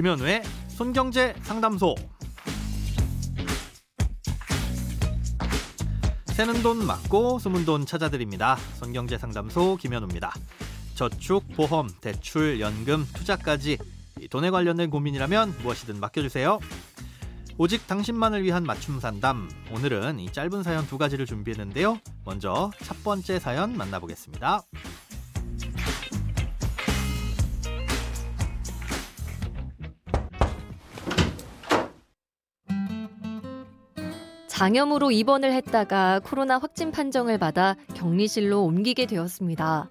김현우의 손경제 상담소. 새는 돈 맞고 숨은 돈 찾아드립니다. 손경제 상담소 김현우입니다. 저축, 보험, 대출, 연금, 투자까지 돈에 관련된 고민이라면 무엇이든 맡겨주세요. 오직 당신만을 위한 맞춤 상담. 오늘은 이 짧은 사연 두 가지를 준비했는데요. 먼저 첫 번째 사연 만나보겠습니다. 장염으로 입원을 했다가 코로나 확진 판정을 받아 격리실로 옮기게 되었습니다.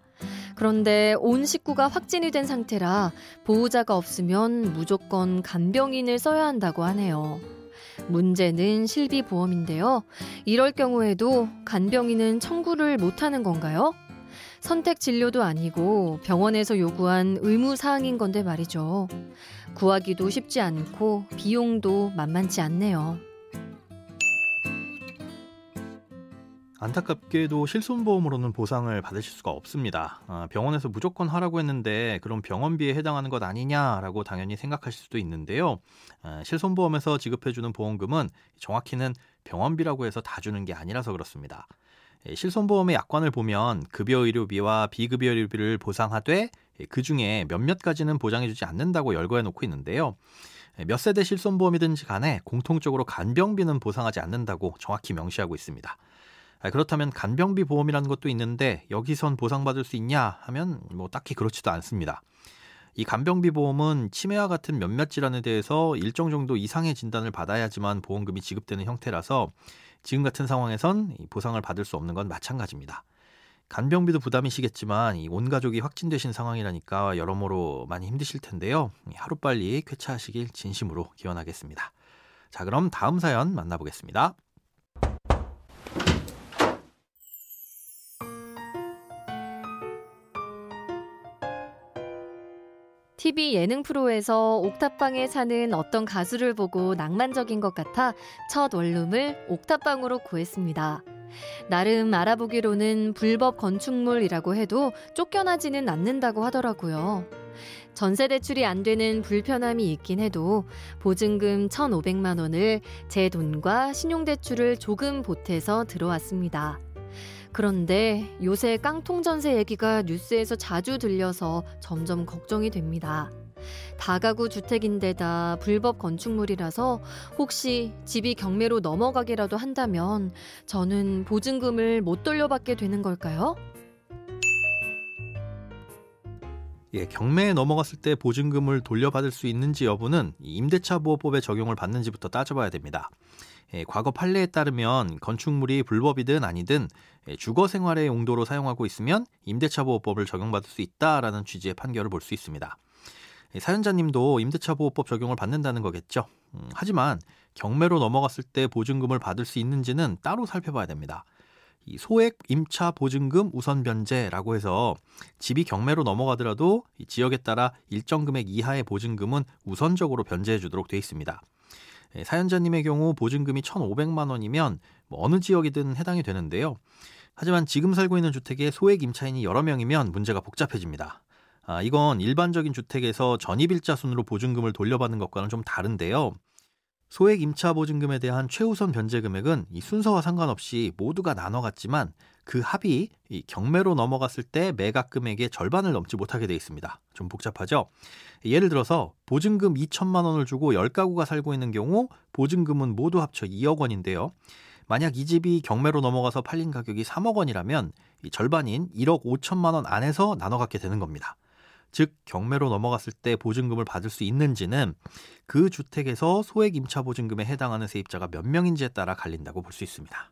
그런데 온 식구가 확진이 된 상태라 보호자가 없으면 무조건 간병인을 써야 한다고 하네요. 문제는 실비보험인데요. 이럴 경우에도 간병인은 청구를 못하는 건가요? 선택 진료도 아니고 병원에서 요구한 의무 사항인 건데 말이죠. 구하기도 쉽지 않고 비용도 만만치 않네요. 안타깝게도 실손보험으로는 보상을 받으실 수가 없습니다. 아, 병원에서 무조건 하라고 했는데 그럼 병원비에 해당하는 것 아니냐라고 당연히 생각하실 수도 있는데요. 아, 실손보험에서 지급해주는 보험금은 정확히는 병원비라고 해서 다 주는 게 아니라서 그렇습니다. 예, 실손보험의 약관을 보면 급여 의료비와 비급여 의료비를 보상하되 예, 그 중에 몇몇 가지는 보장해주지 않는다고 열거해 놓고 있는데요. 예, 몇 세대 실손보험이든지 간에 공통적으로 간병비는 보상하지 않는다고 정확히 명시하고 있습니다. 아, 그렇다면 간병비 보험이라는 것도 있는데 여기선 보상받을 수 있냐 하면 뭐 딱히 그렇지도 않습니다. 이 간병비 보험은 치매와 같은 몇몇 질환에 대해서 일정 정도 이상의 진단을 받아야지만 보험금이 지급되는 형태라서 지금 같은 상황에선 보상을 받을 수 없는 건 마찬가지입니다. 간병비도 부담이시겠지만 온 가족이 확진되신 상황이라니까 여러모로 많이 힘드실 텐데요. 하루빨리 쾌차하시길 진심으로 기원하겠습니다. 자, 그럼 다음 사연 만나보겠습니다. TV 예능 프로에서 옥탑방에 사는 어떤 가수를 보고 낭만적인 것 같아 첫 원룸을 옥탑방으로 구했습니다. 나름 알아보기로는 불법 건축물이라고 해도 쫓겨나지는 않는다고 하더라고요. 전세 대출이 안 되는 불편함이 있긴 해도 보증금 1,500만 원을 제 돈과 신용대출을 조금 보태서 들어왔습니다. 그런데 요새 깡통 전세 얘기가 뉴스에서 자주 들려서 점점 걱정이 됩니다. 다가구 주택인데다 불법 건축물이라서 혹시 집이 경매로 넘어가기라도 한다면 저는 보증금을 못 돌려받게 되는 걸까요? 예, 경매에 넘어갔을 때 보증금을 돌려받을 수 있는지 여부는 임대차 보호법의 적용을 받는지부터 따져봐야 됩니다. 예, 과거 판례에 따르면 건축물이 불법이든 아니든 예, 주거 생활의 용도로 사용하고 있으면 임대차 보호법을 적용받을 수 있다라는 취지의 판결을 볼 수 있습니다. 예, 사연자님도 임대차 보호법 적용을 받는다는 거겠죠. 음, 하지만 경매로 넘어갔을 때 보증금을 받을 수 있는지는 따로 살펴봐야 됩니다. 이 소액 임차 보증금 우선 변제라고 해서 집이 경매로 넘어가더라도 지역에 따라 일정 금액 이하의 보증금은 우선적으로 변제해 주도록 되어 있습니다. 예, 사연자님의 경우 보증금이 1,500만 원이면 뭐 어느 지역이든 해당이 되는데요. 하지만 지금 살고 있는 주택에 소액 임차인이 여러 명이면 문제가 복잡해집니다. 아, 이건 일반적인 주택에서 전입일자 순으로 보증금을 돌려받는 것과는 좀 다른데요. 소액 임차 보증금에 대한 최우선 변제 금액은 이 순서와 상관없이 모두가 나눠 갔지만 그 합이 이 경매로 넘어갔을 때 매각 금액의 절반을 넘지 못하게 돼 있습니다. 좀 복잡하죠? 예를 들어서 보증금 2천만 원을 주고 10가구가 살고 있는 경우 보증금은 모두 합쳐 2억 원인데요. 만약 이 집이 경매로 넘어가서 팔린 가격이 3억 원이라면 이 절반인 1억 5천만 원 안에서 나눠 갖게 되는 겁니다. 즉 경매로 넘어갔을 때 보증금을 받을 수 있는지는 그 주택에서 소액 임차 보증금에 해당하는 세입자가 몇 명인지에 따라 갈린다고 볼 수 있습니다.